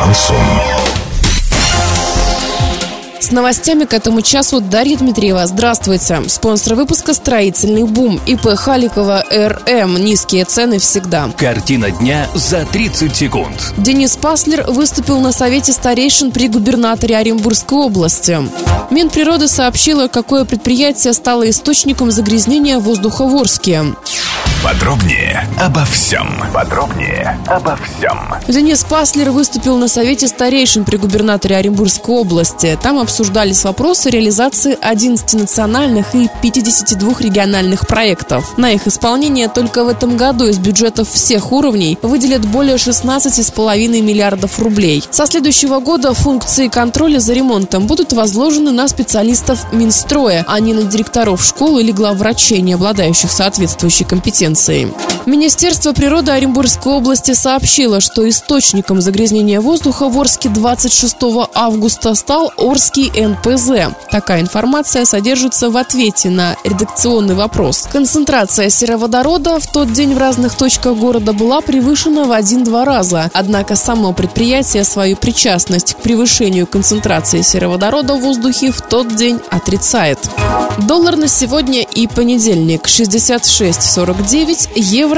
Шансон. С новостями к этому часу Дарья Дмитриева. Здравствуйте. Спонсор выпуска «Строительный бум». ИП Халикова РМ. Низкие цены всегда. Картина дня за 30 секунд. Денис Паслер выступил на совете старейшин при губернаторе Оренбургской области. Минприроды сообщила, какое предприятие стало источником загрязнения воздуха в Орске. Подробнее обо всем. Подробнее обо всем. Денис Паслер выступил на совете старейшин при губернаторе Оренбургской области. Там обсуждались вопросы реализации 11 национальных и 52 региональных проектов. На их исполнение только в этом году из бюджетов всех уровней выделят более 16,5 миллиардов рублей. Со следующего года функции контроля за ремонтом будут возложены на специалистов Минстроя, а не на директоров школ или главврачей, не обладающих соответствующей компетенцией same. Министерство природы Оренбургской области сообщило, что источником загрязнения воздуха в Орске 26 августа стал Орский НПЗ. Такая информация содержится в ответе на редакционный вопрос. Концентрация сероводорода в тот день в разных точках города была превышена в один-два раза. Однако само предприятие свою причастность к превышению концентрации сероводорода в воздухе в тот день отрицает. Доллар на сегодня и понедельник 66.49 9,